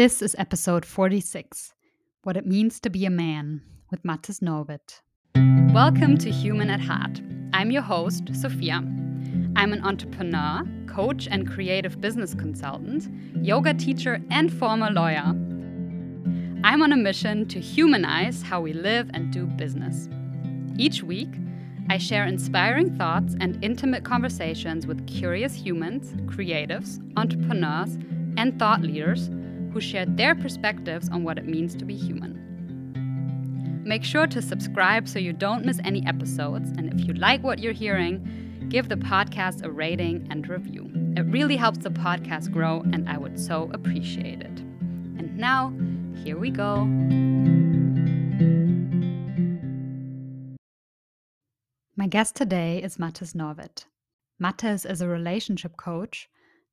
This is episode 46 What It Means to Be a Man with Mattis Norrvidd. Welcome to Human at Heart. I'm your host, Sophia. I'm an entrepreneur, coach, and creative business consultant, yoga teacher, and former lawyer. I'm on a mission to humanize how we live and do business. Each week, I share inspiring thoughts and intimate conversations with curious humans, creatives, entrepreneurs, and thought leaders who share their perspectives on what it means to be human. Make sure to subscribe so you don't miss any episodes, and if you like what you're hearing, give the podcast a rating and review. It really helps the podcast grow, and I would so appreciate it. And now, here we go. My guest today is Mattis Norrvidd. Mattis is a relationship coach,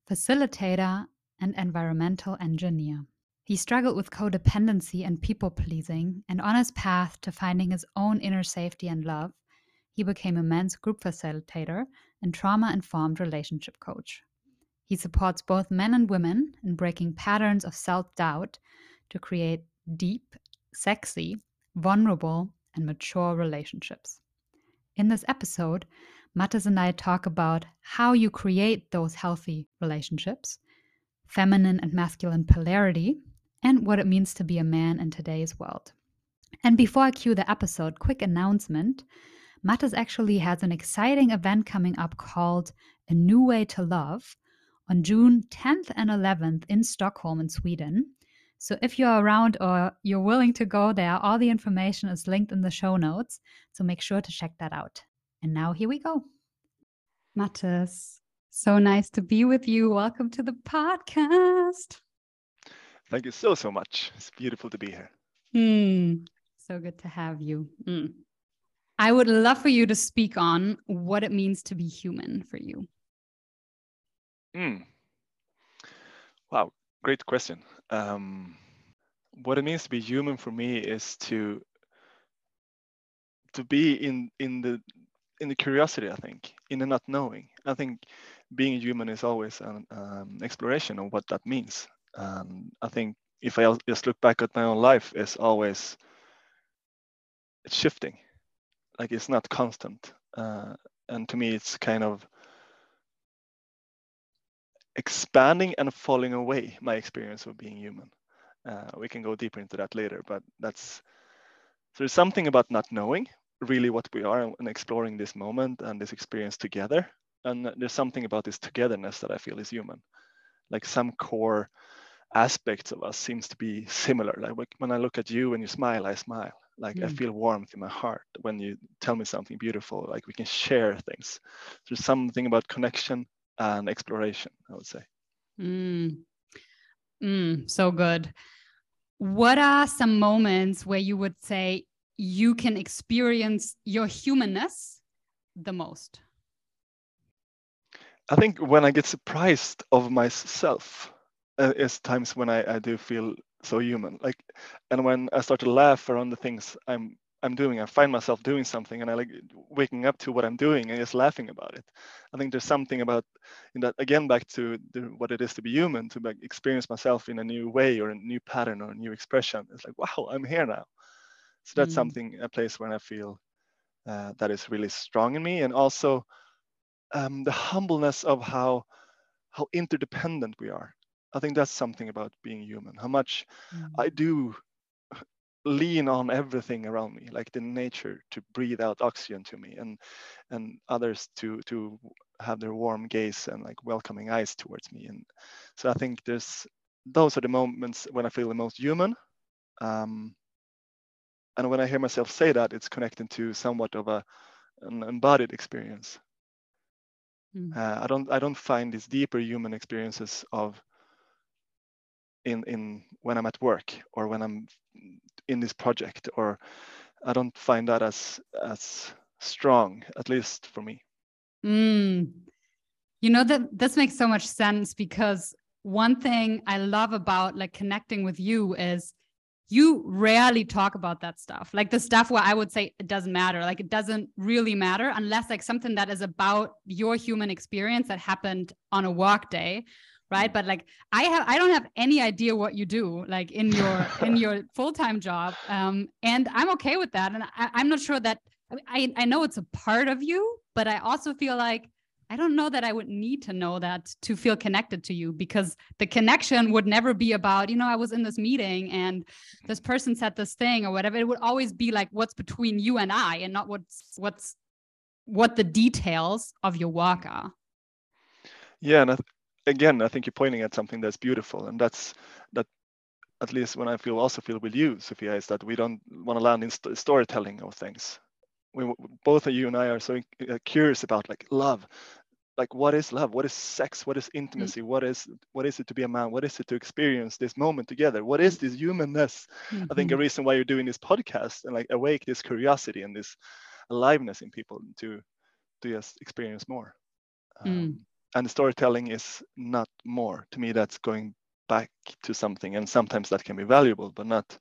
facilitator, and environmental engineer. He struggled with codependency and people pleasing, and on his path to finding his own inner safety and love, he became a men's group facilitator and trauma informed relationship coach. He supports both men and women in breaking patterns of self doubt to create deep, sexy, vulnerable, and mature relationships. In this episode, Mattis and I talk about how you create those healthy relationships feminine and masculine polarity, and what it means to be a man in today's world. And before I cue the episode, quick announcement Mattis actually has an exciting event coming up called A New Way to Love on June 10th and 11th in Stockholm, in Sweden. So if you're around or you're willing to go there, all the information is linked in the show notes. So make sure to check that out. And now here we go. Mattis, so nice to be with you. Welcome to the podcast. Thank you so, so much. It's beautiful to be here. Hmm. So good to have you. Mm. I would love for you to speak on what it means to be human for you. Mm. Wow, great question. Um, what it means to be human for me is to to be in in the in the curiosity. I think in the not knowing. I think being human is always an um, exploration of what that means. And I think if I just look back at my own life, it's always it's shifting, like it's not constant. Uh, and to me, it's kind of expanding and falling away. My experience of being human. Uh, we can go deeper into that later, but that's there's something about not knowing really what we are and exploring this moment and this experience together and there's something about this togetherness that I feel is human. Like some core aspects of us seems to be similar. Like when I look at you and you smile, I smile. Like mm. I feel warmth in my heart when you tell me something beautiful. Like we can share things. There's something about connection and exploration. I would say. Mm. Mm, so good. What are some moments where you would say you can experience your humanness the most? I think when I get surprised of myself uh, is times when I, I do feel so human. Like, and when I start to laugh around the things I'm I'm doing, I find myself doing something, and I like waking up to what I'm doing and just laughing about it. I think there's something about in that again back to the, what it is to be human, to like experience myself in a new way or a new pattern or a new expression. It's like wow, I'm here now. So that's mm. something a place where I feel uh, that is really strong in me, and also um, the humbleness of how how interdependent we are. I think that's something about being human. How much mm. I do lean on everything around me, like the nature to breathe out oxygen to me, and and others to to have their warm gaze and like welcoming eyes towards me. And so I think there's those are the moments when I feel the most human. Um, and when I hear myself say that, it's connecting to somewhat of a an embodied experience Mm. Uh, I don't I don't find these deeper human experiences of in in when I'm at work or when I'm in this project or I don't find that as as strong at least for me. Mm. You know that this makes so much sense because one thing I love about like connecting with you is you rarely talk about that stuff. Like the stuff where i would say it doesn't matter. Like it doesn't really matter unless like something that is about your human experience that happened on a work day right? But like i have i don't have any idea what you do like in your in your full-time job um and i'm okay with that. And I, i'm not sure that I, I know it's a part of you but i also feel like i don't know that i would need to know that to feel connected to you because the connection would never be about you know i was in this meeting and this person said this thing or whatever it would always be like what's between you and i and not what's what's what the details of your work are yeah and I, again, I think you're pointing at something that's beautiful, and that's that. At least when I feel also feel with you, Sophia, is that we don't want to land in st- storytelling of things. We both of you and I are so uh, curious about like love, like what is love what is sex what is mm. intimacy mm. what is what is it to be a man what is it to experience this moment together what is this humanness mm-hmm. i think a mm-hmm. reason why you're doing this podcast and like awake this curiosity and this aliveness in people to to just experience more mm. um, and storytelling is not more to me that's going back to something and sometimes that can be valuable but not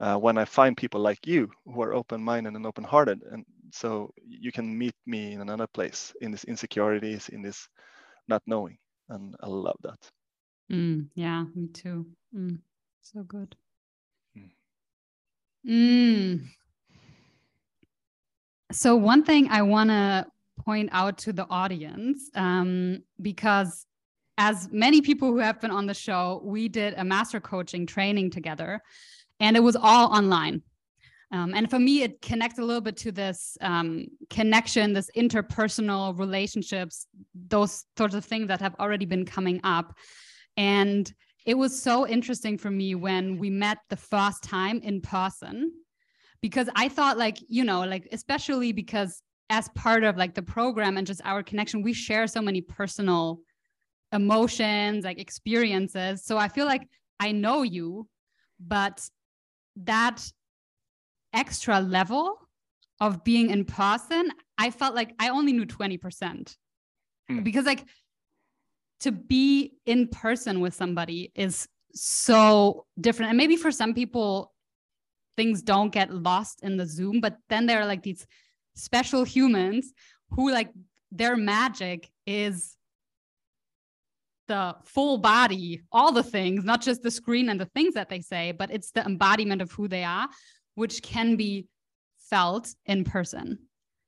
uh, when i find people like you who are open-minded and open-hearted and so you can meet me in another place in this insecurities in this not knowing and i love that mm, yeah me too mm, so good mm. mm. so one thing i want to point out to the audience um, because as many people who have been on the show, we did a master coaching training together and it was all online. Um, and for me, it connects a little bit to this um, connection, this interpersonal relationships, those sorts of things that have already been coming up. And it was so interesting for me when we met the first time in person because I thought, like, you know, like, especially because as part of like the program and just our connection we share so many personal emotions like experiences so i feel like i know you but that extra level of being in person i felt like i only knew 20% mm. because like to be in person with somebody is so different. And maybe for some people things don't get lost in the zoom but then there are like these special humans who like their magic is the full body, all the things, not just the screen and the things that they say, but it's the embodiment of who they are, which can be felt in person.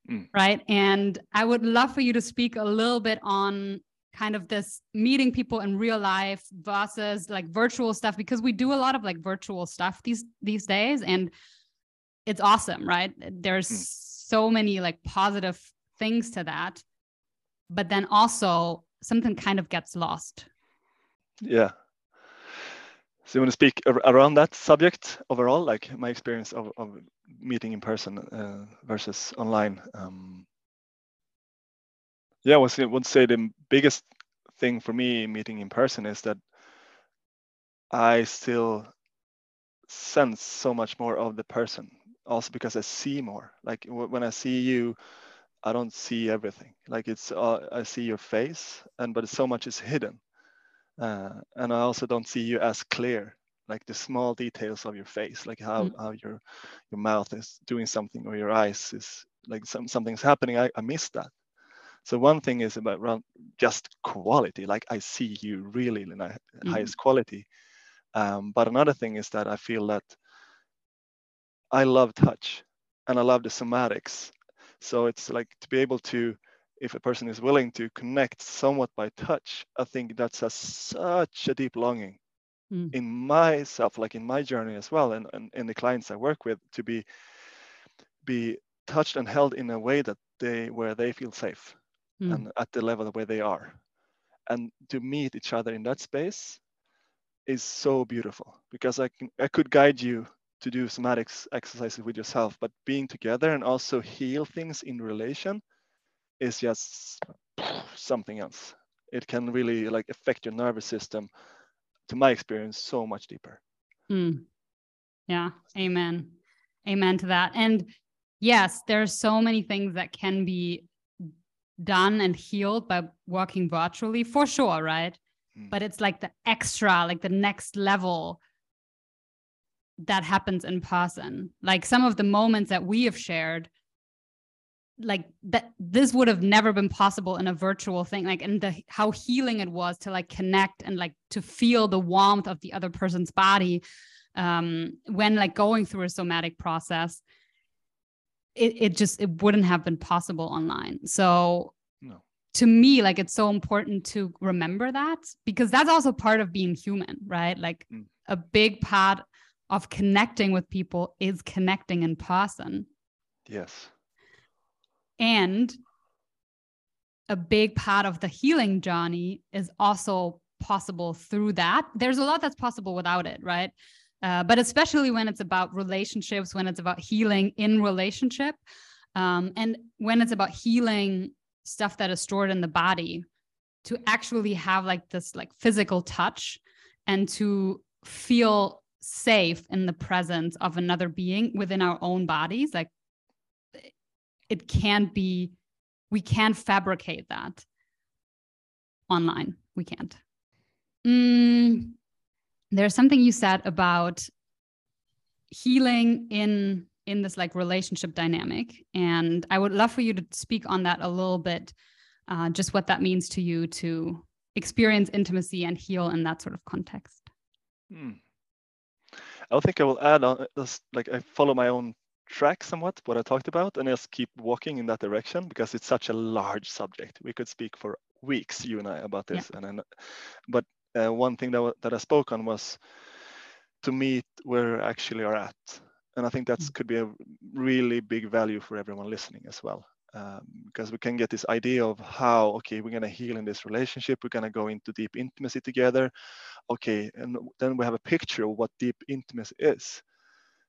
Mm. Right. And I would love for you to speak a little bit on kind of this meeting people in real life versus like virtual stuff because we do a lot of like virtual stuff these these days and it's awesome right there's mm so many like positive things to that but then also something kind of gets lost yeah so you want to speak around that subject overall like my experience of, of meeting in person uh, versus online um, yeah I would say the biggest thing for me meeting in person is that i still sense so much more of the person also because I see more. Like when I see you, I don't see everything. Like it's uh, I see your face, and but so much is hidden, uh, and I also don't see you as clear. Like the small details of your face, like how, mm. how your your mouth is doing something or your eyes is like some something's happening. I, I miss that. So one thing is about around just quality. Like I see you really in the mm. highest quality. Um, but another thing is that I feel that I love touch and I love the somatics. So it's like to be able to, if a person is willing to connect somewhat by touch, I think that's a, such a deep longing mm. in myself, like in my journey as well, and, and in the clients I work with, to be be touched and held in a way that they where they feel safe mm. and at the level where they are, and to meet each other in that space is so beautiful because I can I could guide you to do somatics exercises with yourself, but being together and also heal things in relation is just something else. It can really like affect your nervous system, to my experience, so much deeper. Mm. Yeah, amen. Amen to that. And yes, there's so many things that can be done and healed by working virtually for sure, right? Mm. But it's like the extra, like the next level that happens in person. Like some of the moments that we have shared, like that this would have never been possible in a virtual thing like and the how healing it was to like connect and like to feel the warmth of the other person's body um when like going through a somatic process it, it just it wouldn't have been possible online so no. to me like it's so important to remember that because that's also part of being human right like mm. a big part of connecting with people is connecting in person yes and a big part of the healing journey is also possible through that. There's a lot that's possible without it, right? Uh, but especially when it's about relationships, when it's about healing in relationship, um, and when it's about healing stuff that is stored in the body, to actually have like this like physical touch and to feel safe in the presence of another being within our own bodies, like it can't be we can't fabricate that online. We can't. Mm, there's something you said about healing in in this like relationship dynamic and i would love for you to speak on that a little bit uh, just what that means to you to experience intimacy and heal in that sort of context. Hmm. i think i will add on this like i follow my own track somewhat what I talked about and just keep walking in that direction because it's such a large subject. We could speak for weeks, you and I, about this. Yeah. And then, but uh, one thing that that I spoke on was to meet where we actually are at, and I think that mm. could be a really big value for everyone listening as well. Um, because we can get this idea of how okay we're going to heal in this relationship we're going to go into deep intimacy together okay and then we have a picture of what deep intimacy is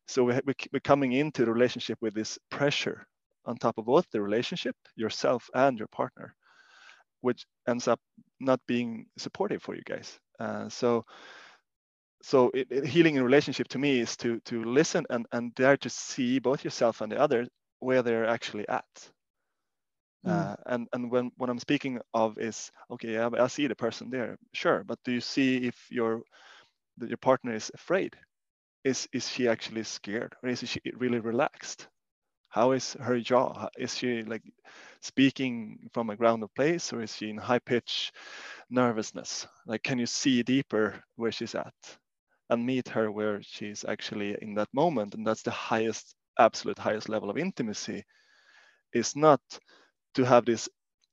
so we, we're coming into the relationship with this pressure on top of both the relationship, yourself, and your partner, which ends up not being supportive for you guys. Uh, so, so it, it, healing in relationship to me is to to listen and and dare to see both yourself and the other where they're actually at. Mm. Uh, and and when what I'm speaking of is okay, I, I see the person there, sure, but do you see if your your partner is afraid? Is is she actually scared? Or is she really relaxed? How is her jaw? Is she like speaking from a grounded place or is she in high pitch nervousness? Like can you see deeper where she's at and meet her where she's actually in that moment? And that's the highest absolute highest level of intimacy is not to have this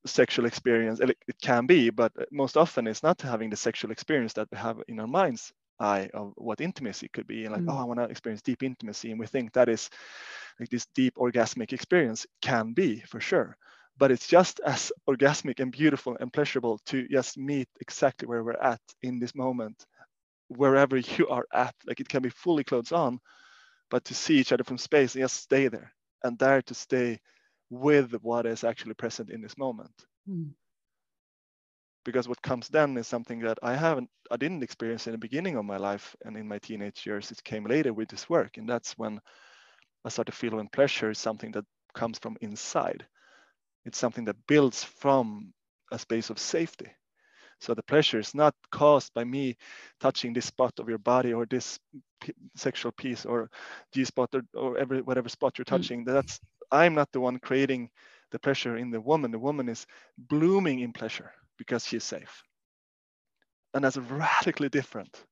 sexual experience. It can be but most often it's not having the sexual experience that we have in our minds eye of what intimacy could be and like mm. oh i want to experience deep intimacy and we think that is like this deep orgasmic experience can be for sure. But it's just as orgasmic and beautiful and pleasurable to just meet exactly where we're at in this moment wherever you are at. Like it can be fully clothes on but to see each other from space and just stay there and dare to stay with what is actually present in this moment. Mm because what comes then is something that I haven't, I didn't experience in the beginning of my life and in my teenage years. It came later with this work, and that's when I started feeling pleasure is something that comes from inside. It's something that builds from a space of safety. So the pleasure is not caused by me touching this spot of your body or this p- sexual piece or G spot or, or every whatever spot you're mm. touching. Mm. That's I'm not the one creating the pleasure in the woman. The woman is blooming in pleasure because she's safe. And that's radically different.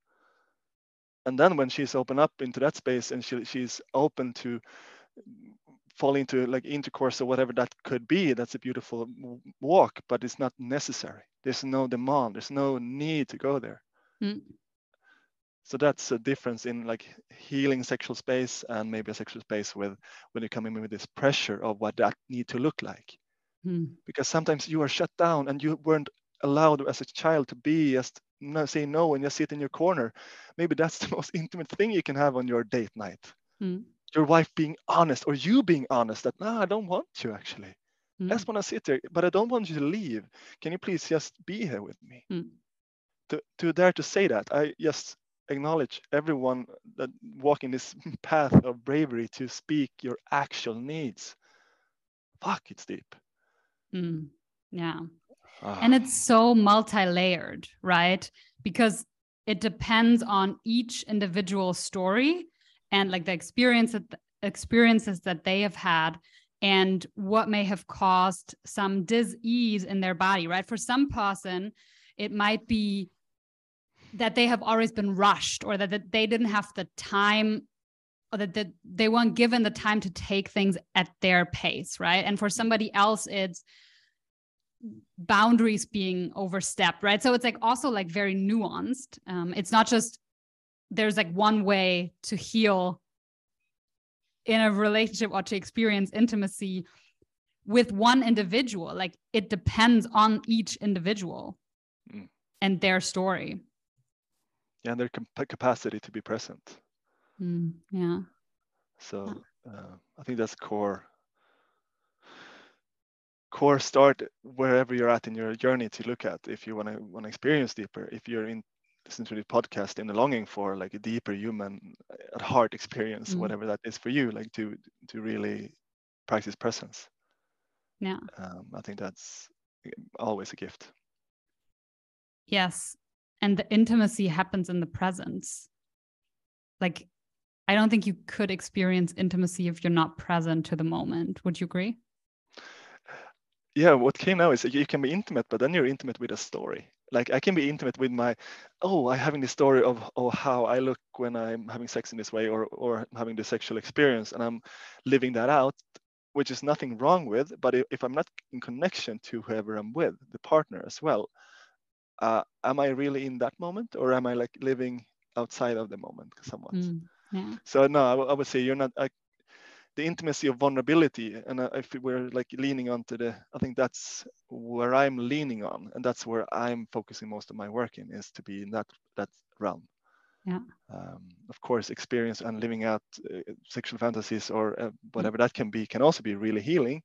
And then when she's open up into that space and she, she's open to fall into like intercourse or whatever that could be, that's a beautiful walk, but it's not necessary. There's no demand, there's no need to go there. Mm. So that's a difference in like healing sexual space and maybe a sexual space with when you come in with this pressure of what that need to look like. Hmm. Because sometimes you are shut down and you weren't allowed as a child to be just no, say no and just sit in your corner. Maybe that's the most intimate thing you can have on your date night. Hmm. Your wife being honest or you being honest that, no, I don't want you actually. Mm. I just want to sit there, but I don't want you to leave. Can you please just be here with me? Mm. To, to dare to say that, I just acknowledge everyone that walking this path of bravery to speak your actual needs. Fuck, it's deep. Mm, yeah. And it's so multi layered, right? Because it depends on each individual story and like the experience that, experiences that they have had and what may have caused some dis-ease in their body right for some person it might be that they have always been rushed or that, that they didn't have the time or that, that they weren't given the time to take things at their pace right and for somebody else it's boundaries being overstepped right? So it's like also like very nuanced. Um, it's not just there's like one way to heal in a relationship or to experience intimacy with one individual. Like it depends on each individual mm. and their story. Yeah and their capacity to be present. Mm, yeah. So uh, i think that's core core start wherever you're at in your journey to look at if you want to want to experience deeper if you're in listen to the podcast in the longing for like a deeper human at heart experience mm. whatever that is for you like to to really practice presence. Yeah. Um, i think that's always a gift. Yes. And the intimacy happens in the presence. Like i don't think you could experience intimacy if you're not present to the moment. Would you agree yeah what came now is you can be intimate but then you're intimate with a story like i can be intimate with my oh i'm having the story of oh how i look when i'm having sex in this way or or having the sexual experience and i'm living that out which is nothing wrong with but if, if i'm not in connection to whoever i'm with the partner as well uh, am i really in that moment or am i like living outside of the moment somewhat mm, yeah. so no I, I would say you're not I, the intimacy of vulnerability and uh, if we're like leaning onto the i think that's where i'm leaning on and that's where i'm focusing most of my work in is to be in that that realm. Yeah. Um, of course experience and living out uh, sexual fantasies or uh, whatever mm. that can be can also be really healing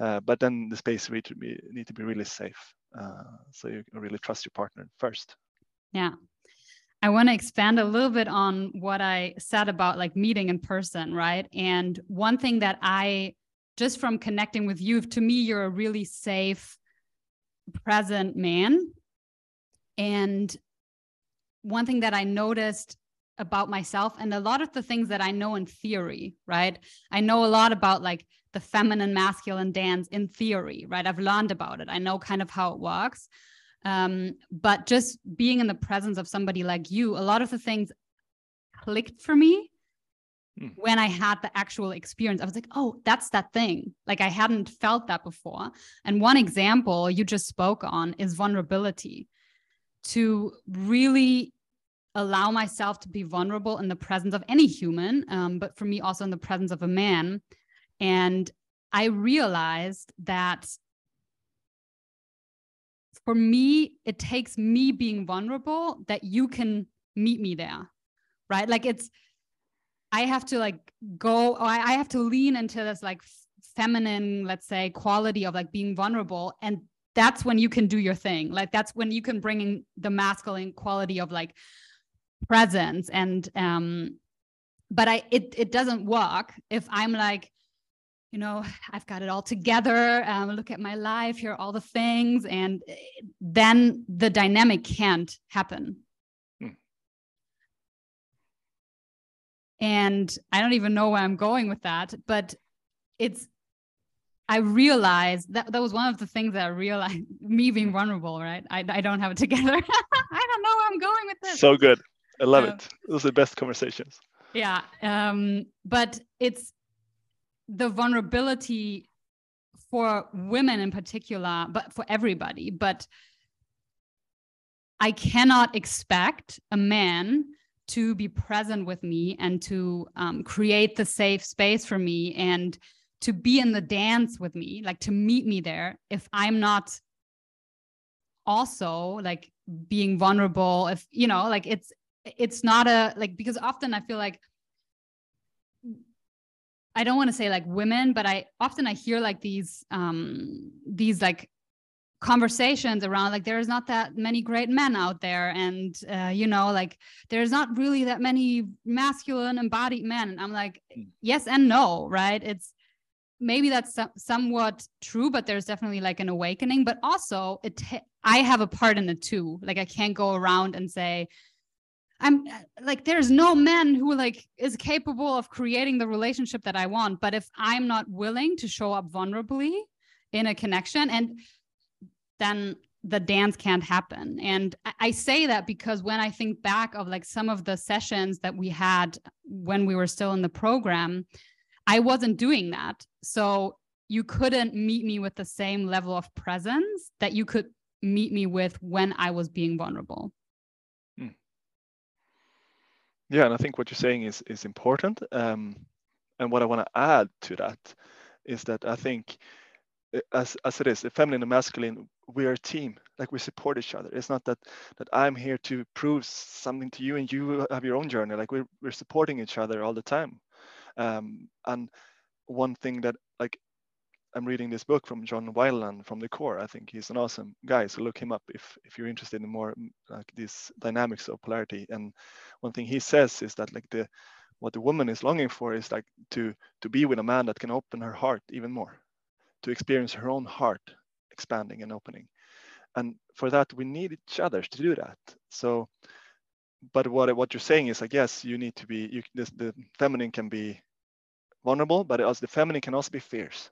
uh, but then the space need to be need to be really safe uh, so you really trust your partner first. Yeah I want to expand a little bit on what I said about like meeting in person, right? And one thing that I just from connecting with you, to me, you're a really safe, present man. And one thing that I noticed about myself and a lot of the things that I know in theory, right? I know a lot about like the feminine masculine dance in theory, right? I've learned about it. I know kind of how it works. Um, but just being in the presence of somebody like you, a lot of the things clicked for me hmm. when I had the actual experience. I was like, oh, that's that thing. Like I hadn't felt that before. And one example you just spoke on is vulnerability. To really allow myself to be vulnerable in the presence of any human, um, but for me, also in the presence of a man. And I realized that for me, it takes me being vulnerable that you can meet me there. Right. Like it's, I have to like go, I have to lean into this like feminine, let's say, quality of like being vulnerable. And that's when you can do your thing. Like that's when you can bring in the masculine quality of like presence and um but I it it doesn't work if I'm like you know, I've got it all together. Um, look at my life, here are all the things. And eh, then the dynamic can't happen. Hmm. And I don't even know where I'm going with that, but it's, I realized that that was one of the things that I realized me being vulnerable, right? I, I don't have it together. I don't know where I'm going with this. So good. I love um, it. Those are the best conversations. Yeah. Um, but it's the vulnerability for women in particular, but for everybody. But I cannot expect a man to be present with me and to um, create the safe space for me and to be in the dance with me, like to meet me there, if I'm not also like being vulnerable, if you know, like it's it's not a like because often I feel like I don't want to say like women, but I often I hear like these um these like conversations around like there's not that many great men out there and uh, you know like there's not really that many masculine embodied men. And i'm like mm. yes and no right? It's maybe that's so- somewhat true but there's definitely like an awakening. But also it I have a part in it too. Like i can't go around and say I'm like there's no man who like is capable of creating the relationship that I want. But if I'm not willing to show up vulnerably in a connection, and then the dance can't happen. And I say that because when I think back of like some of the sessions that we had when we were still in the program, I wasn't doing that. So you couldn't meet me with the same level of presence that you could meet me with when I was being vulnerable. Yeah, and I think what you're saying is is important. Um, and what I want to add to that is that I think uh, as as it is, the feminine and masculine, we are a team. Like we support each other. It's not that that I'm here to prove something to you and you have your own journey. Like we're we're supporting each other all the time. Um, and one thing that like I'm reading this book from John Wineland from the core. I think he's an awesome guy. So look him up if if you're interested in more mm, like these dynamics of polarity. And one thing he says is that like the what the woman is longing for is like to to be with a man that can open her heart even more, to experience her own heart expanding and opening. And for that we need each other to do that. So but what what you're saying is I guess you need to be you the, the feminine can be vulnerable, but also the feminine can also be fierce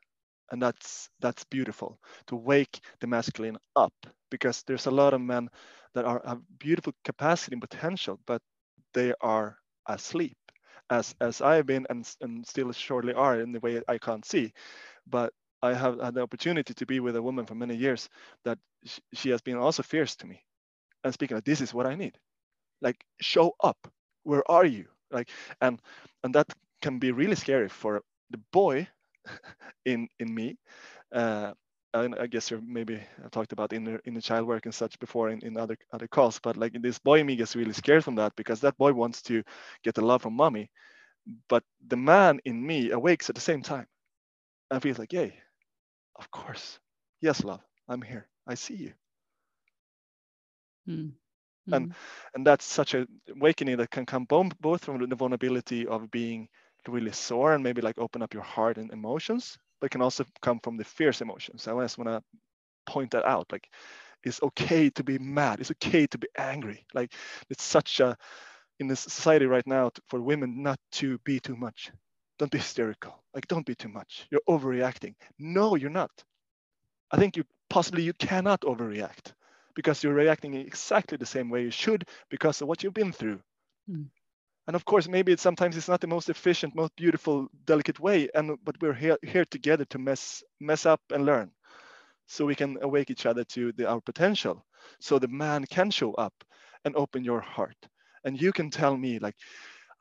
and that's that's beautiful to wake the masculine up because there's a lot of men that are have beautiful capacity and potential but they are asleep as as i have been and, and still shortly are in the way i can't see. But i have had the opportunity to be with a woman for many years that sh- she has been also fierce to me and speaking of this is what i need. Like show up. Where are you? Like and and that can be really scary for the boy in in me. Uh, and I guess you maybe I talked about inner inner child work and such before in, in other other calls, but like this boy in me gets really scared from that because that boy wants to get the love from mommy, but the man in me awakes at the same time and feels like, yay, of course, yes, love, I'm here, I see you. Mm. And mm. and that's such a awakening that can come both from the vulnerability of being really sore and maybe like open up your heart and emotions, but can also come from the fierce emotions. I just want to point that out. Like, it's okay to be mad. It's okay to be angry. Like, it's such a in this society right now for women not to be too much. Don't be hysterical. Like, don't be too much. You're overreacting. No, you're not. I think you possibly you cannot overreact because you're reacting exactly the same way you should because of what you've been through. Mm and of course maybe it's sometimes it's not the most efficient most beautiful delicate way and but we're here here together to mess mess up and learn. So we can awake each other to the, our potential so the man can show up and open your heart. And you can tell me like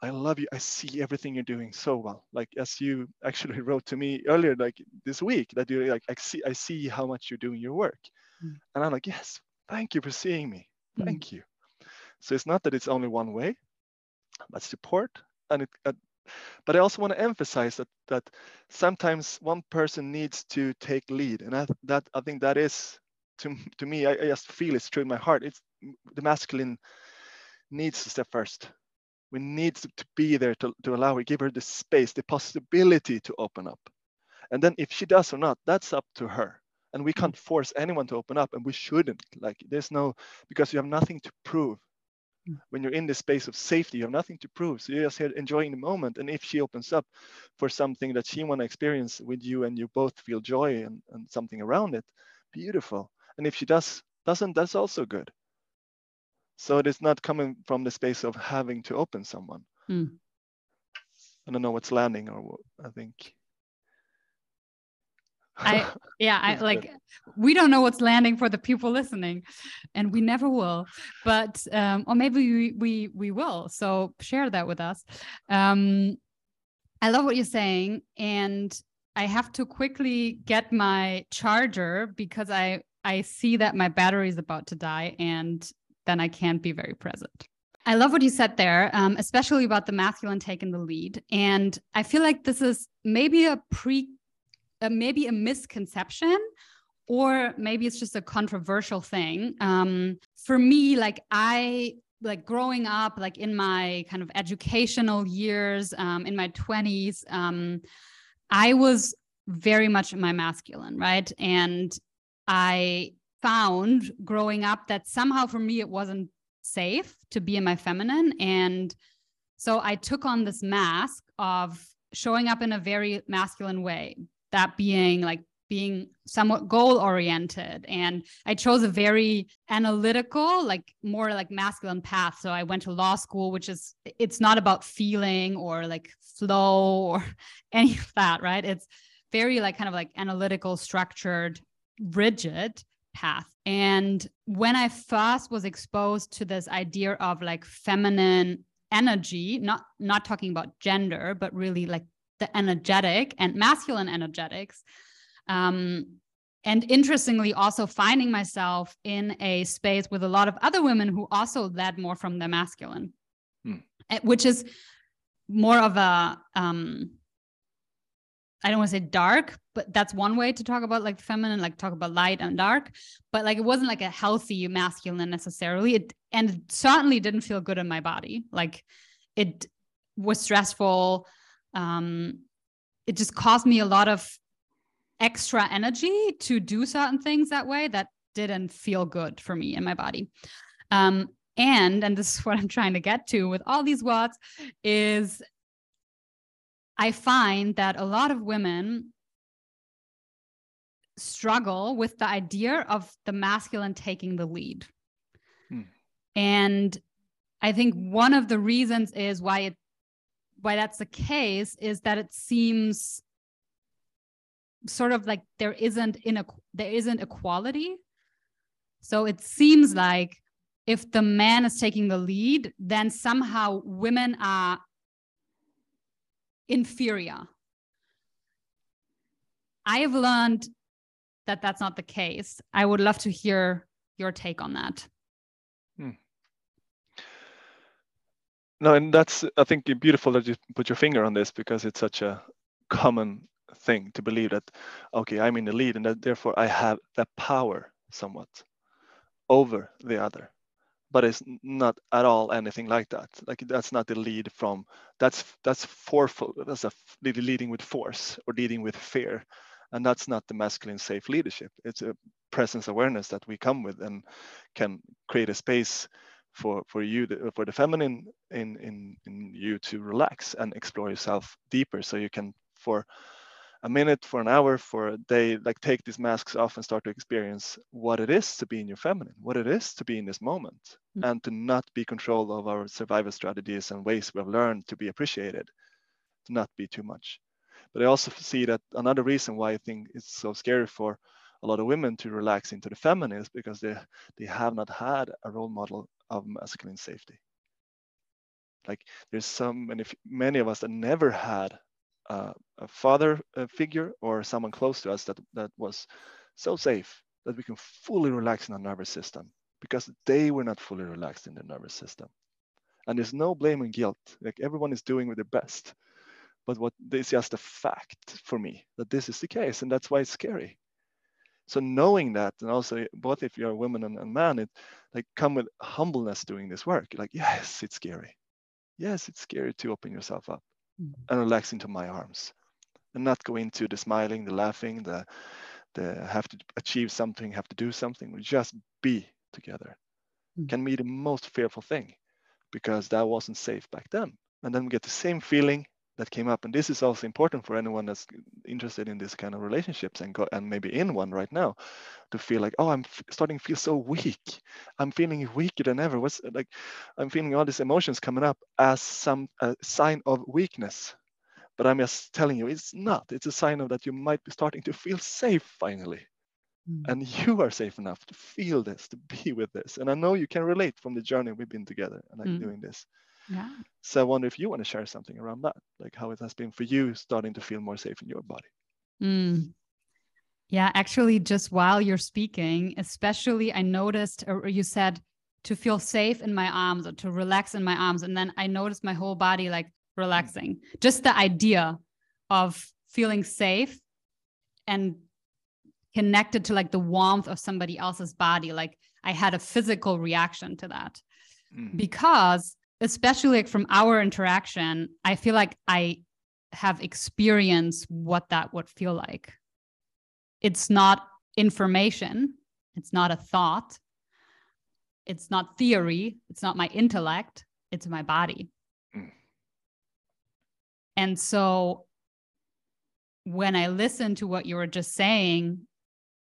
i love you. I see everything you're doing so well. Like as you actually wrote to me earlier like this week that you like i see i see how much you're doing your work. Mm. and i'm like yes thank you for seeing me. Mm. thank mm. you. So it's not that it's only one way but support and it, uh, but I also want to emphasize that that sometimes one person needs to take lead, and I, that I think that is to to me I, I just feel it's true in my heart. It's the masculine needs to step first. We need to, to be there to, to allow her, give her the space, the possibility to open up. And then if she does or not, that's up to her. And we can't force anyone to open up, and we shouldn't. Like there's no because you have nothing to prove when you're in this space of safety you have nothing to prove. So you're just here enjoying the moment. And if she opens up for something that she want to experience with you and you both feel joy and, and something around it beautiful. And if she does doesn't that's also good. So it is not coming from the space of having to open someone. Mm. i don't know what's landing or i think I yeah, I like we don't know what's landing for the people listening, and we never will. But um, or maybe we we we will. So share that with us. Um, I love what you're saying, and I have to quickly get my charger because I I see that my battery is about to die, and then I can't be very present. I love what you said there, um, especially about the masculine taking the lead. And I feel like this is maybe a pre uh, maybe a misconception or maybe it's just a controversial thing um, for me like i like growing up like in my kind of educational years um, in my 20s um, i was very much my masculine right and i found growing up that somehow for me it wasn't safe to be in my feminine. And so I took on this mask of showing up in a very masculine way, that being like being somewhat goal oriented and i chose a very analytical like more like masculine path. So i went to law school which is it's not about feeling or like flow or any of that right? It's very like kind of like analytical structured rigid path. And when i first was exposed to this idea of like feminine energy not not talking about gender but really like the energetic and masculine energetics um, and interestingly, also finding myself in a space with a lot of other women who also led more from the masculine, hmm. Eh, which is more of a, um, I don't want to say dark, but that's one way to talk about like feminine, like talk about light and dark. But like it wasn't like a healthy masculine necessarily. It and it certainly didn't feel good in my body. Like it was stressful. Um, it just caused me a lot of extra energy to do certain things that way that didn't feel good for me in my body. Um, and and this is what I'm trying to get to with all these words is I find that a lot of women struggle with the idea of the masculine taking the lead. Hmm. And I think one of the reasons is why it why that's the case is that it seems sort of like there isn't in a there isn't equality. So it seems like if the man is taking the lead then somehow women are inferior. I have learned that that's not the case. I would love to hear your take on that no and that's i think beautiful that you put your finger on this because it's such a common thing to believe that okay i'm in the lead and that therefore i have the power somewhat over the other. But it's not at all anything like that. Like that's not the lead from that's that's forceful that's a leading with force or leading with fear. And that's not the masculine safe leadership. It's a presence awareness that we come with and can create a space for for you for the feminine in in in you to relax and explore yourself deeper so you can for a minute, for an hour, for a day, like take these masks off and start to experience what it is to be in your feminine, what it is to be in this moment, mm-hmm. and to not be controlled of our survival strategies and ways we have learned to be appreciated, to not be too much. But I also see that another reason why I think it's so scary for a lot of women to relax into the feminine is because they they have not had a role model of masculine safety. Like there's some many many of us that never had uh, a father uh, figure or someone close to us that, that was so safe that we can fully relax in our nervous system because they were not fully relaxed in their nervous system. And there's no blame and guilt. Like everyone is doing with their best. But what is just a fact for me that this is the case, and that's why it's scary. So knowing that, and also both if you're a woman and a man, it like come with humbleness doing this work. Like, yes, it's scary. Yes, it's scary to open yourself up mm. and relax into my arms and not go into the smiling, the laughing, the the have to achieve something, have to do something. We just be together mm. can be the most fearful thing because that wasn't safe back then. And then we get the same feeling that came up. And this is also important for anyone that's interested in this kind of relationships and go and maybe in one right now to feel like, oh, I'm starting to feel so weak. I'm feeling weaker than ever. What's like, I'm feeling all these emotions coming up as some a sign of weakness. But I'm just telling you, it's not. It's a sign of that you might be starting to feel safe finally. Mm. And you are safe enough to feel this, to be with this. And I know you can relate from the journey we've been together and like mm. doing this. Yeah. So I wonder if you want to share something around that, like how it has been for you starting to feel more safe in your body. Mm. Yeah, actually, just while you're speaking, especially I noticed, or you said to feel safe in my arms or to relax in my arms. And then I noticed my whole body like relaxing. Mm. Just the idea of feeling safe and connected to like the warmth of somebody else's body. Like I had a physical reaction to that mm. because especially like from our interaction, I feel like I have experienced what that would feel like. It's not information, it's not a thought, it's not theory, it's not my intellect, it's my body. Mm. And so when I listen to what you were just saying,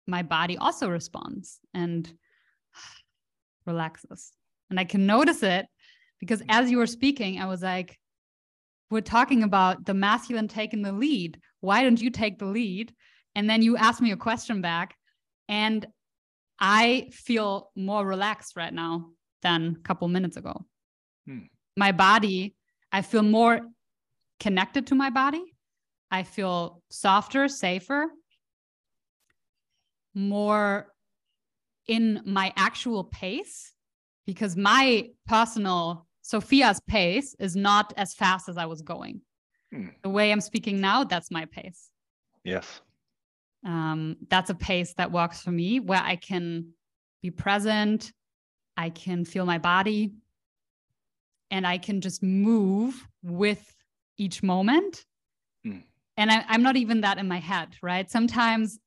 my body also responds and relaxes. And I can notice it because as you were speaking, I was like, we're talking about the masculine taking the lead. Why don't you take the lead? And then you asked me a question back. And I feel more relaxed right now than a couple minutes ago. Hmm. My body, I feel more connected to my body. I feel softer, safer, more in my actual pace because my personal Sophia's pace is not as fast as I was going. Hmm. The way I'm speaking now, that's my pace. Yes. Um, that's a pace that works for me where I can be present, I can feel my body, and I can just move with each moment. Hmm. And I, I'm not even that in my head, right? Sometimes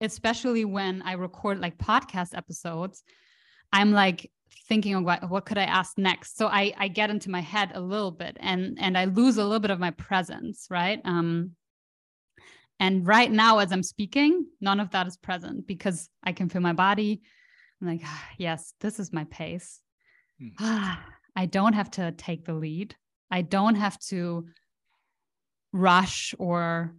especially when I record like podcast episodes, I'm like thinking of what, what could I ask next. So I I get into my head a little bit and and I lose a little bit of my presence, right? Um and right now as I'm speaking, none of that is present because I can feel my body. I'm like, ah, yes, this is my pace. Hmm. I don't have to take the lead. I don't have to rush or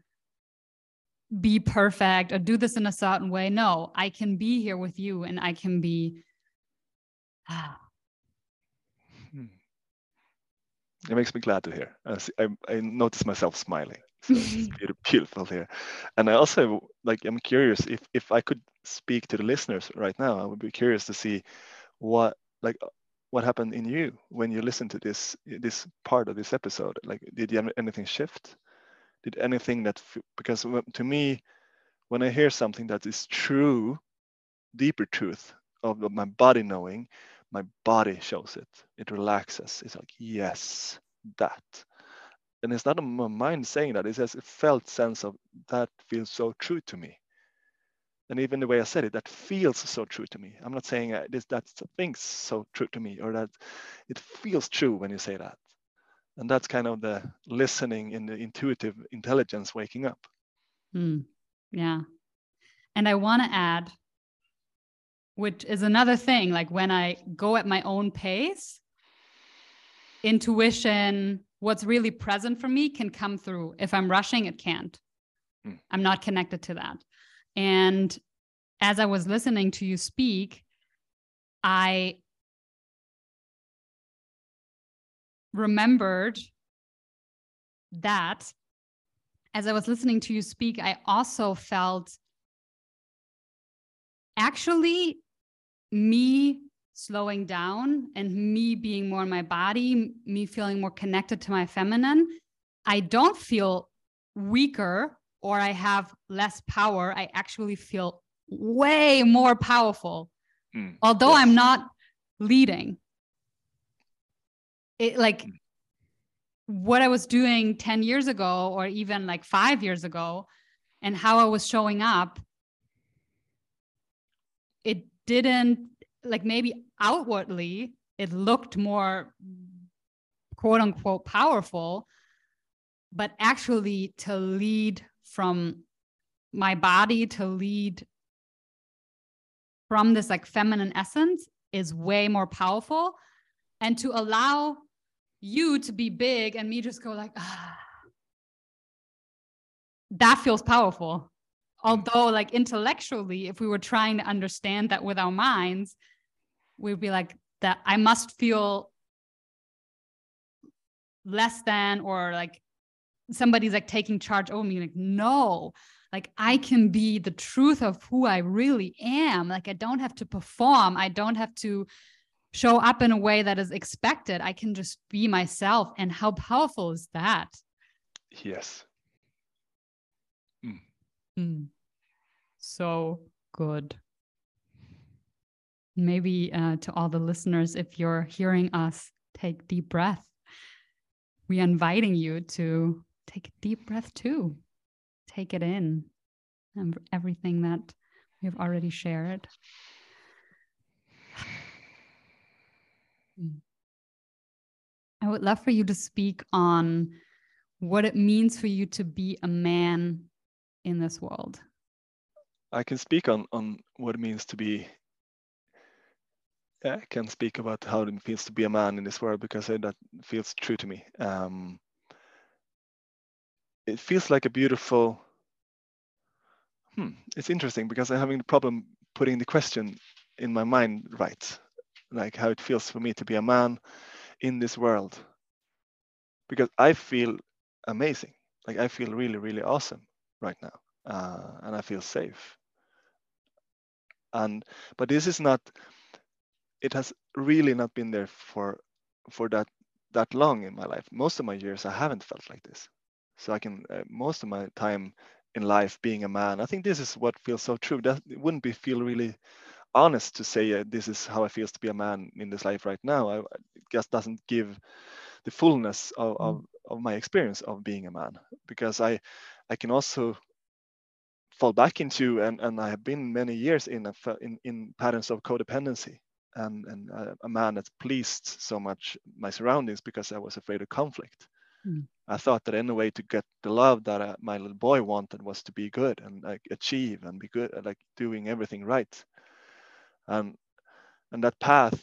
be perfect or do this in a certain way. No, I can be here with you and I can be. Hmm. It makes me glad to hear. I, I, I notice myself smiling. So it's beautiful here. And I also like I'm curious if if I could speak to the listeners right now, I would be curious to see what like what happened in you when you listened to this this part of this episode. Like did you anything shift? did anything that because to me when i hear something that is true deeper truth of my body knowing my body shows it. It relaxes. It's like yes that. And it's not my mind saying that. It's just a felt sense of that feels so true to me. And even the way i said it that feels so true to me. I'm not saying uh, this that thing's so true to me or that it feels true when you say that. And that's kind of the listening in the intuitive intelligence waking up. Mm, yeah. And i want to add which is another thing like when i go at my own pace intuition what's really present for me can come through. If i'm rushing it can't. Mm. i'm not connected to that. And as i was listening to you speak i remembered that as I was listening to you speak, I also felt actually me slowing down and me being more in my body, me feeling more connected to my feminine. I don't feel weaker or I have less power. I actually feel way more powerful. Mm, Although yes. I'm not leading, it like mm. what I was doing 10 years ago or even like five years ago and how I was showing up, it didn't like maybe outwardly it looked more quote unquote powerful, but actually to lead from my body to lead from this like feminine essence is way more powerful. And to allow you to be big and me just go like ah that feels powerful Mm. although like intellectually if we were trying to understand that with our minds we'd be like that i must feel less than or like somebody's like taking charge over me like no like i can be the truth of who i really am like i don't have to perform i don't have to show up in a way that is expected. I can just be myself. And how powerful is that? Yes. Mm. Mm. So good. Maybe uh, to all the listeners, if you're hearing us, take deep breath. We are inviting you to take a deep breath too. Take it in and everything that we've already shared. I would love for you to speak on what it means for you to be a man in this world. I can speak on on what it means to be. I can speak about how it feels to be a man in this world because that feels true to me. Um, it feels like a beautiful. Hmm, it's interesting because I'm having a problem putting the question in my mind right, like how it feels for me to be a man in this world. Because I feel amazing, like I feel really, really awesome right now, uh, and I feel safe. And but this is not. It has really not been there for for that that long in my life. Most of my years, I haven't felt like this. So I can uh, most of my time in life being a man. I think this is what feels so true. That it wouldn't be feel really honest to say uh, this is how I feels to be a man in this life right now. I, it just doesn't give the fullness of, mm. of, of my experience of being a man because I I can also fall back into and, and I have been many years in a, in, in patterns of codependency and and a, a man that pleased so much my surroundings because I was afraid of conflict. Mm. I thought that any way to get the love that uh, my little boy wanted was to be good and like achieve and be good, like doing everything right. And and that path,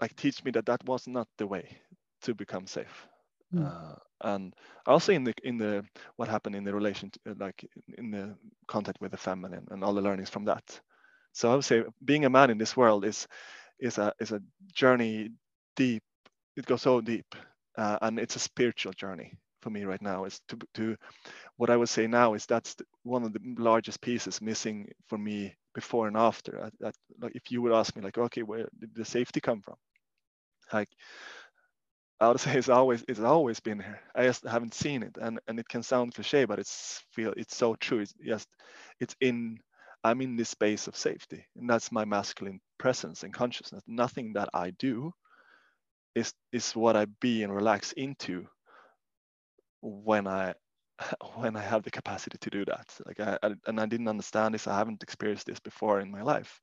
like, teach me that that was not the way to become safe. Mm. Uh, and also in the in the what happened in the relation, to, like in the contact with the feminine and, all the learnings from that. So I would say being a man in this world is is a is a journey deep. It goes so deep uh, and it's a spiritual journey for me right now is to, to what i would say now is that's one of the largest pieces missing for me before and after that, like if you would ask me like okay where did the safety come from like I would say it's always it's always been here. I just haven't seen it, and and it can sound cliche, but it's feel it's so true. It's just it's in I'm in this space of safety, and that's my masculine presence and consciousness. Nothing that I do is is what I be and relax into when I when I have the capacity to do that. Like I, I, and I didn't understand this. I haven't experienced this before in my life,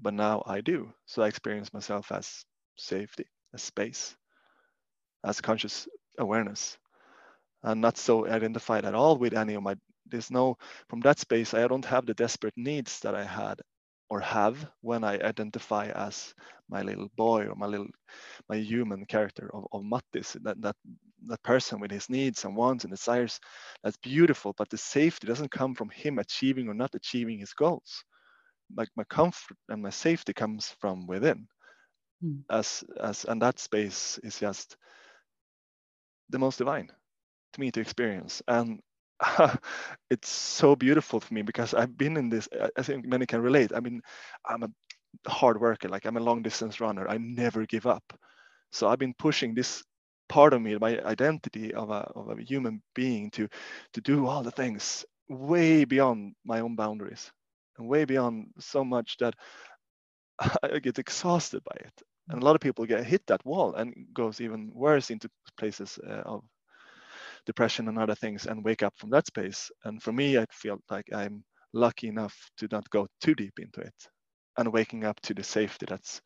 but now I do. So I experience myself as safety, as space, as conscious awareness, and not so identified at all with any of my. There's no from that space. I don't have the desperate needs that I had or have when I identify as my little boy or my little my human character of, of Mattis, that, that that person with his needs and wants and desires, that's beautiful, but the safety doesn't come from him achieving or not achieving his goals. Like my comfort and my safety comes from within. Mm. As as and that space is just the most divine to me to experience. And it's so beautiful for me because I've been in this. I think many can relate. I mean, I'm a hard worker. Like I'm a long distance runner. I never give up. So I've been pushing this part of me, my identity of a, of a human being, to to do all the things way beyond my own boundaries and way beyond so much that I get exhausted by it. And a lot of people get hit that wall and goes even worse into places uh, of depression and other things and wake up from that space. And for me, I feel like I'm lucky enough to not go too deep into it and waking up to the safety that's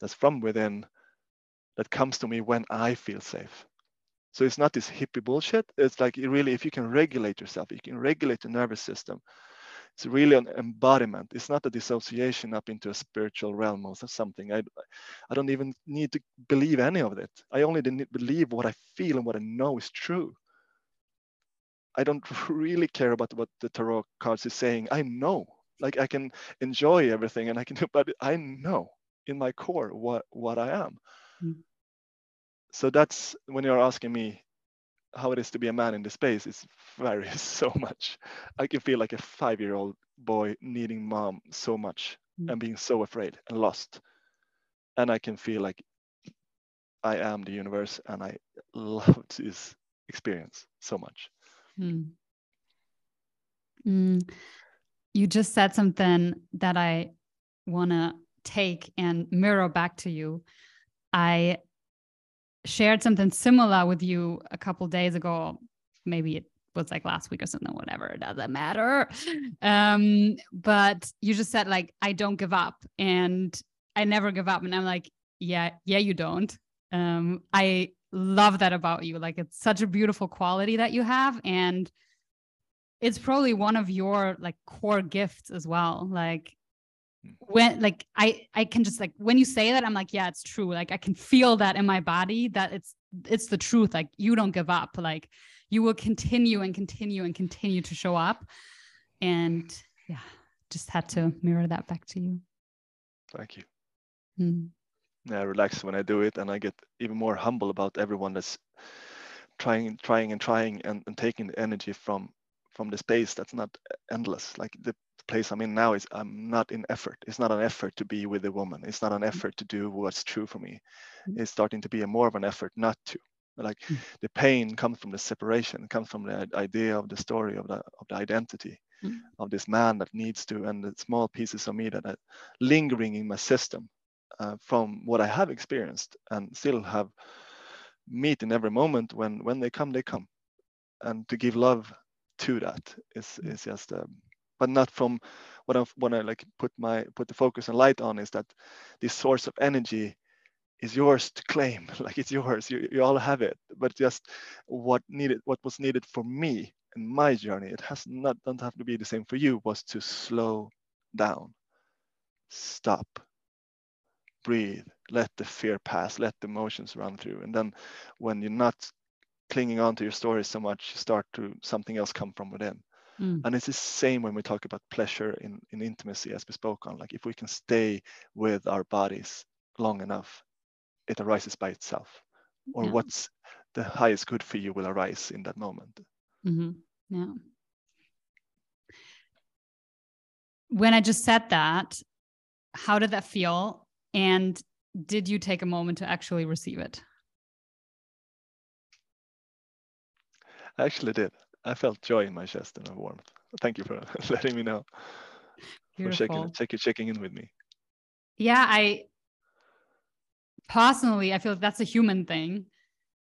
that's from within that comes to me when I feel safe. So it's not this hippie bullshit. It's like really, if you can regulate yourself, you can regulate the nervous system. It's really an embodiment. It's not a dissociation up into a spiritual realm or something. I, I don't even need to believe any of it. I only need believe what I feel and what I know is true. I don't really care about what the tarot cards is saying. I know, like I can enjoy everything and I can do, but I know in my core what what I am. Mm. So that's when you're asking me how it is to be a man in the space. is varies so much. I can feel like a five-year-old boy needing mom so much mm. and being so afraid and lost, and I can feel like I am the universe and I love this experience so much. Mm. Mm. You just said something that I want to take and mirror back to you. I shared something similar with you a couple days ago. Maybe it was like last week or something, whatever. It doesn't matter. Um, but you just said like I don't give up, and I never give up. And I'm like, yeah, yeah, you don't. Um, I love that about you. Like it's such a beautiful quality that you have. And it's probably one of your like core gifts as well. Like. When like I I can just like when you say that, I'm like, yeah, it's true. Like I can feel that in my body that it's it's the truth. Like you don't give up. Like you will continue and continue and continue to show up. And yeah, just had to mirror that back to you. Thank you. Mm. Yeah, I relax when I do it, and I get even more humble about everyone that's trying, trying, and trying, and, and taking the energy from from the space that's not endless. Like the place I'm in now is I'm not in effort. It's not an effort to be with a woman. It's not an mm. effort to do what's true for me. Mm. It's starting to be a more of an effort not to. Like mm. the pain comes from the separation, comes from the idea of the story of the of the identity mm. of this man that needs to, and the small pieces of me that are lingering in my system uh, from what I have experienced and still have meet in every moment when when they come, they come, and to give love to that is mm. is just, um, but not from what I want to like put my put the focus and light on is that this source of energy is yours to claim. Like it's yours. You, you all have it. But just what needed what was needed for me in my journey it has not doesn't have to be the same for you was to slow down. Stop. Breathe. Let the fear pass. Let the emotions run through. And then when you're not clinging on to your story so much you start to something else come from within mm. and it's the same when we talk about pleasure in, in intimacy as we spoke on like if we can stay with our bodies long enough it arises by itself or yeah. what's the highest good for you will arise in that moment mm-hmm. yeah when i just said that how did that feel and did you take a moment to actually receive it i actually did i felt joy in my chest and a warmth thank you for letting me know Beautiful. for checking, checking in with me yeah i personally, I feel that's a human thing.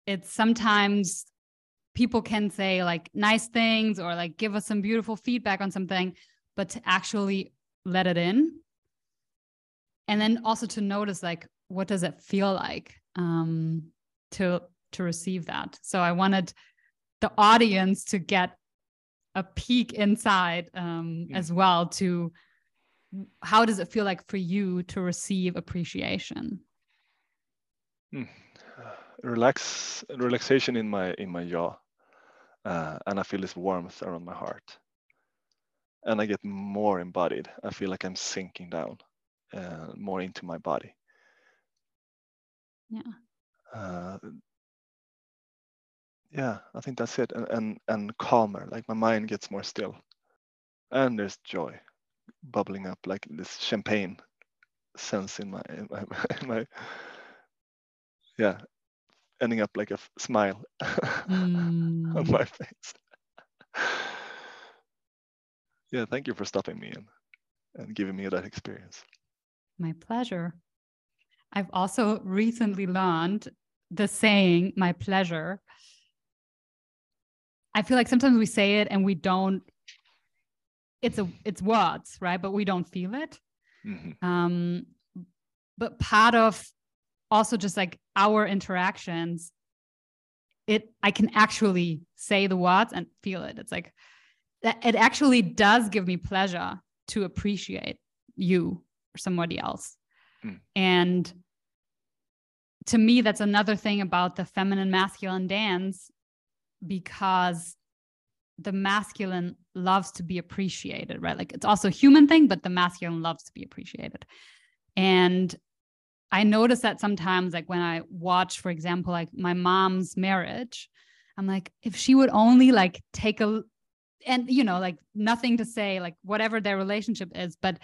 It's sometimes people can say like nice things or like give us some beautiful feedback on something, but to actually let it in. And then also to notice like what does it feel like um, to to receive that. So I wanted the audience to get a peek inside um, as well to how does it feel like for you to receive appreciation Hmm. Relax, relaxation in my in my jaw, uh, and I feel this warmth around my heart, and I get more embodied. I feel like I'm sinking down, uh, more into my body. Yeah. Uh, yeah, I think that's it, and, and and calmer. Like my mind gets more still, and there's joy bubbling up, like this champagne sense in my in my, in my yeah, ending up like a f- smile mm. on my face. yeah, thank you for stopping me and, and giving me that experience. My pleasure. I've also recently learned the saying, my pleasure. I feel like sometimes we say it and we don't, it's a it's words, right? But we don't feel it. Mm-hmm. Um, but part of also just like our interactions it i can actually say the words and feel it it's like that it actually does give me pleasure to appreciate you or somebody else mm. and to me that's another thing about the feminine masculine dance because the masculine loves to be appreciated right like it's also a human thing but the masculine loves to be appreciated and I notice that sometimes, like when I watch, for example, like my mom's marriage, I'm like, if she would only like take a, and you know, like nothing to say, like whatever their relationship is, but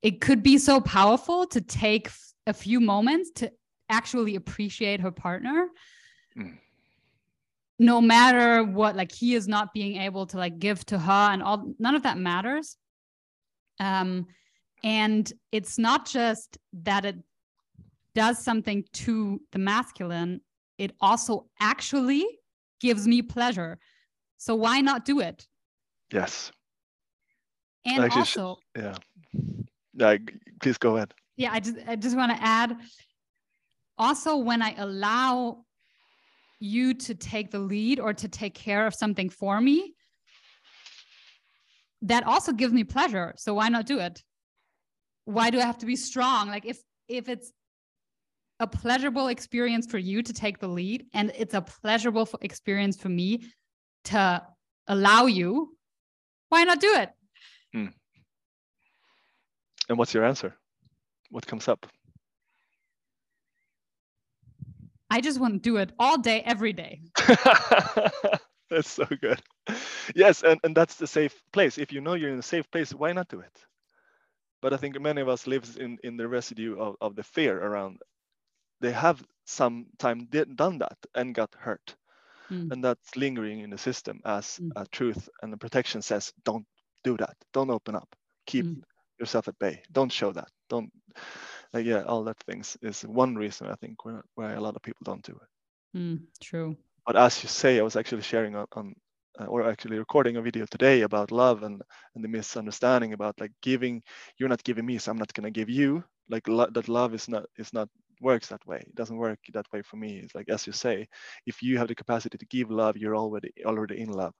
it could be so powerful to take a few moments to actually appreciate her partner. Mm. No matter what, like he is not being able to like give to her and all, none of that matters. Um, and it's not just that it does something to the masculine, it also actually gives me pleasure. So why not do it? Yes. And also, yeah. Yeah, please go ahead. yeah, I just I just want to add also when I allow you to take the lead or to take care of something for me, that also gives me pleasure. So why not do it? Why do I have to be strong? Like if if it's a pleasurable experience for you to take the lead and it's a pleasurable experience for me to allow you, why not do it? Hmm. And what's your answer? What comes up? I just want to do it all day, every day. that's so good. Yes, and, and that's the safe place. If you know you're in a safe place, why not do it? But I think many of us lives in, in the residue of, of the fear around they have some time did, done that and got hurt. Mm. And that's lingering in the system as mm. a truth and the protection says, don't do that. Don't open up. Keep mm. yourself at bay. Don't show that. Don't like yeah, all that things is one reason I think where, where a lot of people don't do it. Mm, true. But as you say, I was actually sharing on, on uh, or actually recording a video today about love and and the misunderstanding about like giving. You're not giving me, so I'm not gonna give you. Like lo- that love is not is not works that way. It doesn't work that way for me. It's like as you say, if you have the capacity to give love, you're already already in love.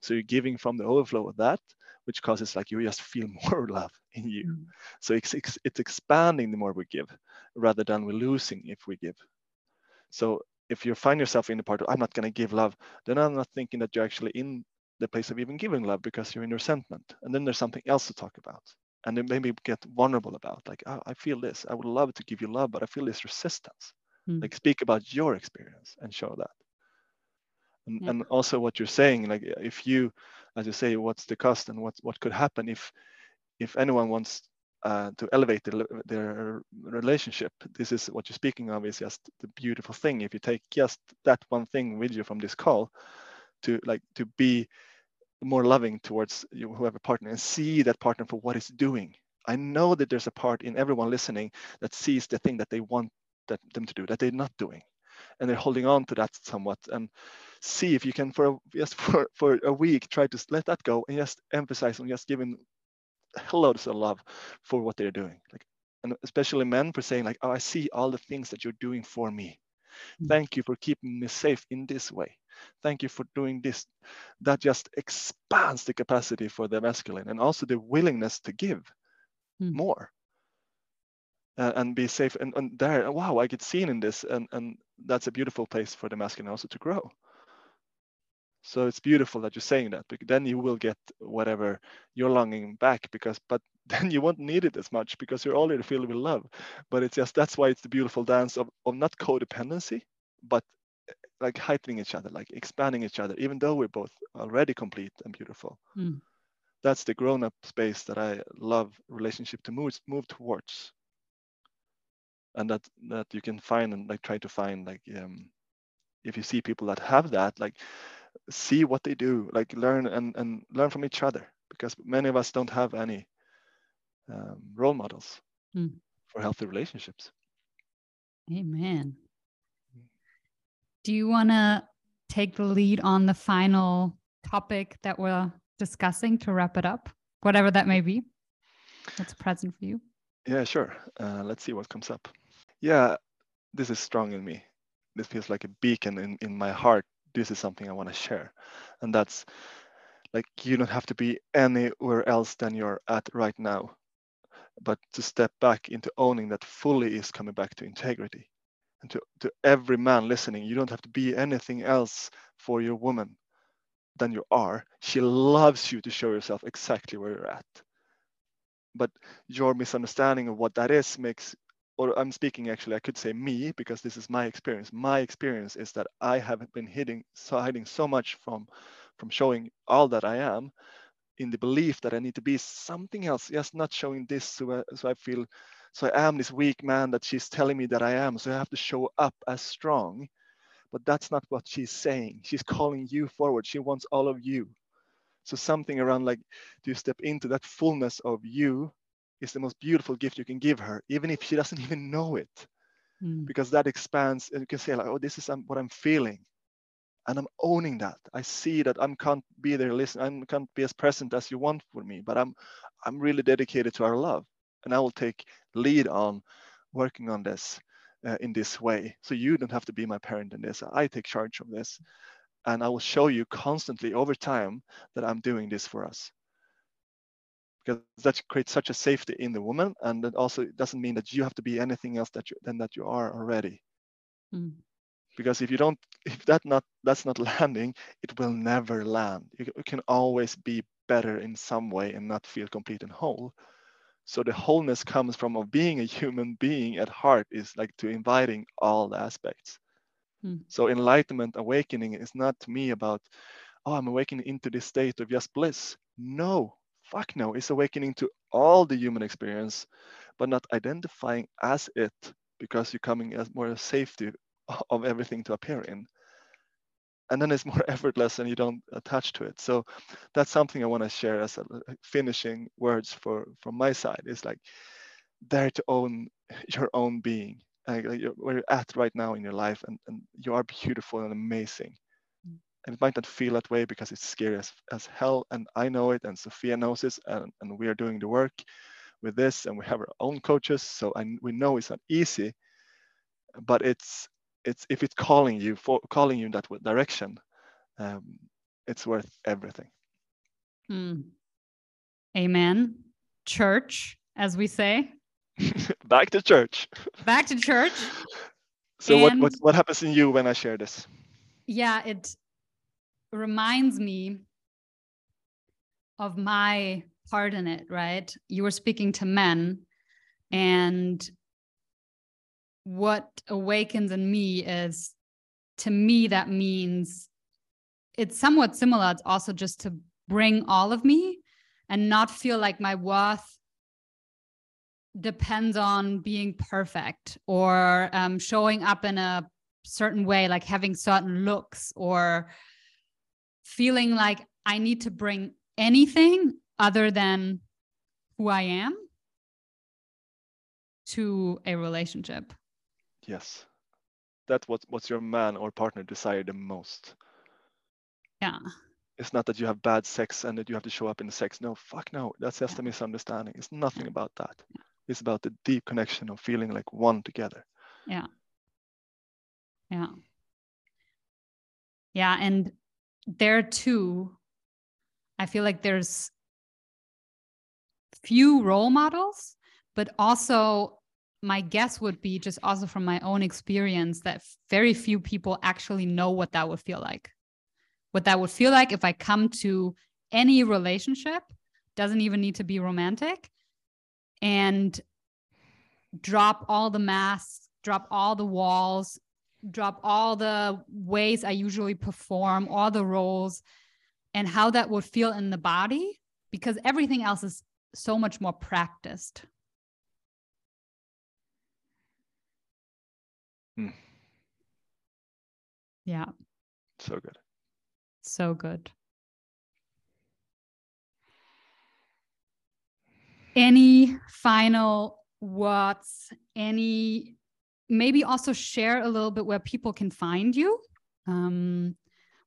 So you're giving from the overflow of that, which causes like you just feel more love in you. Mm. So it's, it's, it's expanding the more we give rather than we're losing if we give. So if you find yourself in the part of, I'm not going to give love, then I'm not thinking that you're actually in the place of even giving love because you're in resentment. And then there's something else to talk about. And then maybe get vulnerable about, like, oh, I feel this. I would love to give you love, but I feel this resistance. Mm. Like, speak about your experience and show that. And, yeah. and also what you're saying, like, if you as you say, what's the cost and what what could happen if if anyone wants uh, to elevate the, their relationship. This is what you're speaking of is just the beautiful thing. If you take just that one thing with you from this call, to like to be more loving towards you, whoever partner and see that partner for what it's doing. I know that there's a part in everyone listening that sees the thing that they want that, them to do that they're not doing, and they're holding on to that somewhat. And see if you can for a, just for, for a week try to let that go and just emphasize on just giving loads of love for what they're doing like and especially men for saying like oh i see all the things that you're doing for me mm. thank you for keeping me safe in this way thank you for doing this that just expands the capacity for the masculine and also the willingness to give mm. more uh, and be safe. And, and there wow i get seen in this. And and that's a beautiful place for the masculine also to grow. So it's beautiful that you're saying that because then you will get whatever you're longing back because but then you won't need it as much because you're already filled with love. But it's just that's why it's the beautiful dance of, of not codependency but eh, like heightening each other like expanding each other even though we're both already complete and beautiful. Mm. that's the grown-up space that i love relationship to move move towards and that that you can find and like try to find like um if you see people that have that like see what they do, like learn and, and learn from each other because many of us don't have any um, role models mm. for healthy relationships. Amen. Do you want to take the lead on the final topic that we're discussing to wrap it up, whatever that may be? That's present for you. Yeah, sure. Uh, let's see what comes up. Yeah, this is strong in me. This feels like a beacon in, in my heart this is something I want to share. And that's like you don't have to be anywhere else than you're at right now. But to step back into owning that fully is coming back to integrity. And to, to every man listening, you don't have to be anything else for your woman than you are. She loves you to show yourself exactly where you're at. But your misunderstanding of what that is makes or I'm speaking actually, I could say me because this is my experience. My experience is that I have been hiding so hiding so much from from showing all that I am in the belief that I need to be something else, just not showing this so I, so I feel so I am this weak man that she's telling me that I am. So I have to show up as strong. But that's not what she's saying. She's calling you forward. She wants all of you. So something around like, do you step into that fullness of you is the most beautiful gift you can give her, even if she doesn't even know it. Mm. Because that expands and you can say, like, oh, this is um, what I'm feeling. And I'm owning that. I see that I can't be there listen, I can't be as present as you want for me, but I'm I'm really dedicated to our love. and I will take lead on working on this uh, in this way. So you don't have to be my parent in this. I take charge of this, and I will show you constantly over time that I'm doing this for us. Because that creates such a safety in the woman, and it also doesn't mean that you have to be anything else that you, than that you are already. Mm. Because if you don't if that not that's not landing it will never land. You, you can always be better in some way and not feel complete and whole. So the wholeness comes from of being a human being at heart is like to inviting all the aspects. Hmm. so enlightenment awakening is not to me about oh i'm awakening into this state of just bliss. No fuck no it's awakening to all the human experience but not identifying as it because you're coming as more safety of everything to appear in. And then it's more effortless and you don't attach to it. So that's something i want to share as a finishing words for from my side. Is like dare to own your own being. Like where you're at right now in your life and, and you are beautiful and amazing. And it might not feel that way because it's scary as, as hell and i know it and sophia knows this and, and we are doing the work with this and we have our own coaches so I, we know it's not easy but it's it's if it's calling you for calling you in that direction um, it's worth everything. Mm. amen. Church as we say. Back to church. Back to church. So what, what what happens in you when i share this? Yeah it reminds me of my part in it right? You were speaking to men and what awakens in me is to me that means it's somewhat similar. It's also just to bring all of me and not feel like my worth depends on being perfect or um, showing up in a certain way like having certain looks or feeling like i need to bring anything other than who i am to a relationship Yes. That's what what's your man or partner desire the most. Yeah. It's not that you have bad sex and that you have to show up in the sex. No, fuck no. That's just yeah. a misunderstanding. It's nothing yeah. about that. Yeah. It's about the deep connection of feeling like one together. Yeah. Yeah. Yeah. And there too, I feel like there's few role models, but also my guess would be just also from my own experience that very few people actually know what that would feel like. What that would feel like if I come to any relationship, doesn't even need to be romantic, and drop all the masks, drop all the walls, drop all the ways I usually perform, all the roles, and how that would feel in the body, because everything else is so much more practiced. Mm. Yeah. So good. So good. Any final words? Any maybe also share a little bit where people can find you? Um,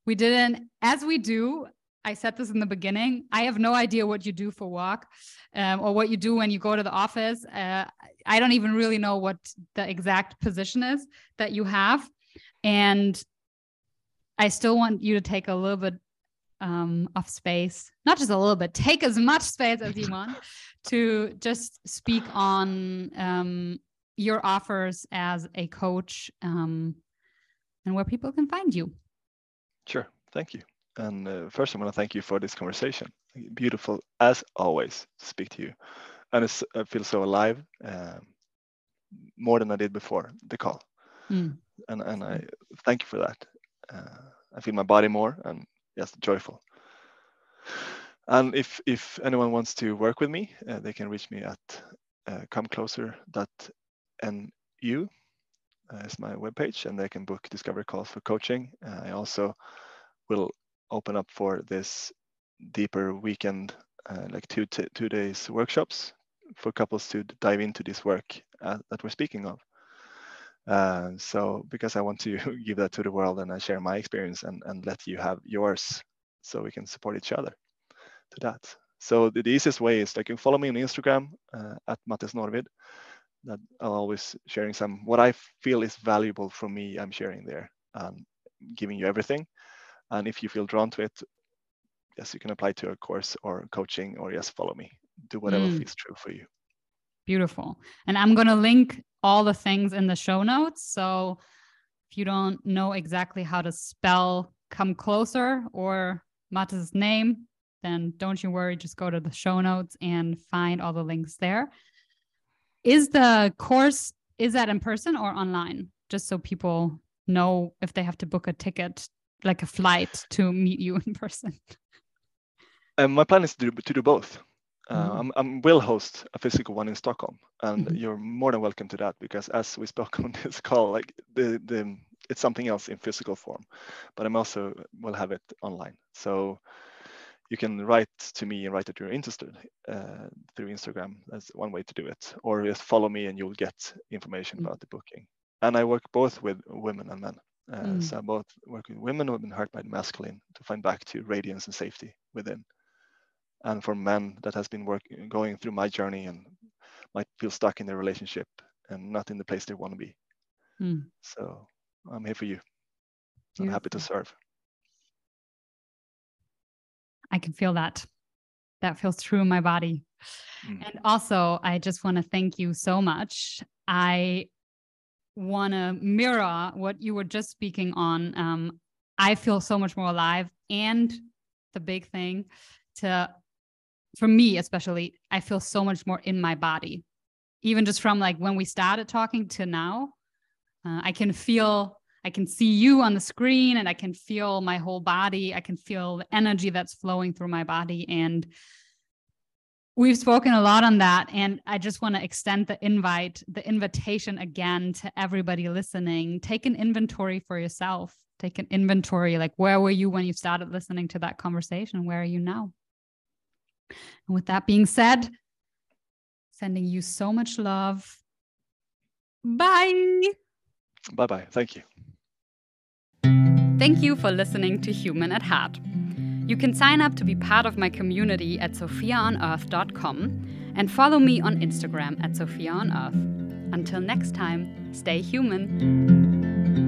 we didn't, as we do, I said this in the beginning. I have no idea what you do for work um, or what you do when you go to the office. Uh, I don't even really know what the exact position is that you have. And I still want you to take a little bit um, of space, not just a little bit, take as much space as you want to just speak on um, your offers as a coach um, and where people can find you. Sure. Thank you. And uh, first, I want to thank you for this conversation. Beautiful, as always, to speak to you. And it's, I feel so alive, um, more than I did before the call. Mm. And, and I thank you for that. Uh, I feel my body more and just joyful. And if, if anyone wants to work with me, uh, they can reach me at uh, comecloser.nu uh, is my webpage, and they can book discovery calls for coaching. Uh, I also will open up for this deeper weekend, uh, like two two days workshops for couples to dive into this work that we're speaking of. Uh, so because I want to give that to the world and I share my experience and, and let you have yours so we can support each other to that. So the, easiest way is like you can follow me on Instagram uh, at Mattis Norrvidd. That I'm always sharing some what I feel is valuable for me. I'm sharing there and giving you everything. And if you feel drawn to it, yes, you can apply to a course or coaching, or yes, follow me. Do whatever mm. feels true for you. Beautiful. And I'm going to link all the things in the show notes. So if you don't know exactly how to spell come closer or Mattis' name, then don't you worry. Just go to the show notes and find all the links there. Is the course is that in person or online? Just so people know if they have to book a ticket, like a flight to meet you in person. Um, my plan is to do, to do both. Uh, mm-hmm. I'm, I'm will host a physical one in Stockholm, and mm-hmm. you're more than welcome to that because as we spoke on this call, like the the it's something else in physical form, but I'm also will have it online. So you can write to me and write that you're interested uh, through Instagram. That's one way to do it, or just follow me and you'll get information mm-hmm. about the booking. And I work both with women and men. Uh, mm. So I both work with women who have been hurt by the masculine to find back to radiance and safety within and for men that has been working going through my journey and might feel stuck in their relationship and not in the place they want to be mm. so i'm here for you i'm happy to serve i can feel that. That feels true in my body. Mm. and also i just want to thank you so much. I want to mirror what you were just speaking on. Um, i feel so much more alive. And the big thing to for me especially i feel so much more in my body. Even just from like when we started talking to now uh, i can feel i can see you on the screen and i can feel my whole body i can feel the energy that's flowing through my body and we've spoken a lot on that and i just want to extend the invite the invitation again to everybody listening take an inventory for yourself take an inventory like where were you when you started listening to that conversation where are you now and with that being said, sending you so much love. Bye. Bye bye. Thank you. Thank you for listening to Human at Heart. You can sign up to be part of my community at sophiaonearth.com and follow me on Instagram at sophiaonearth. Until next time, stay human.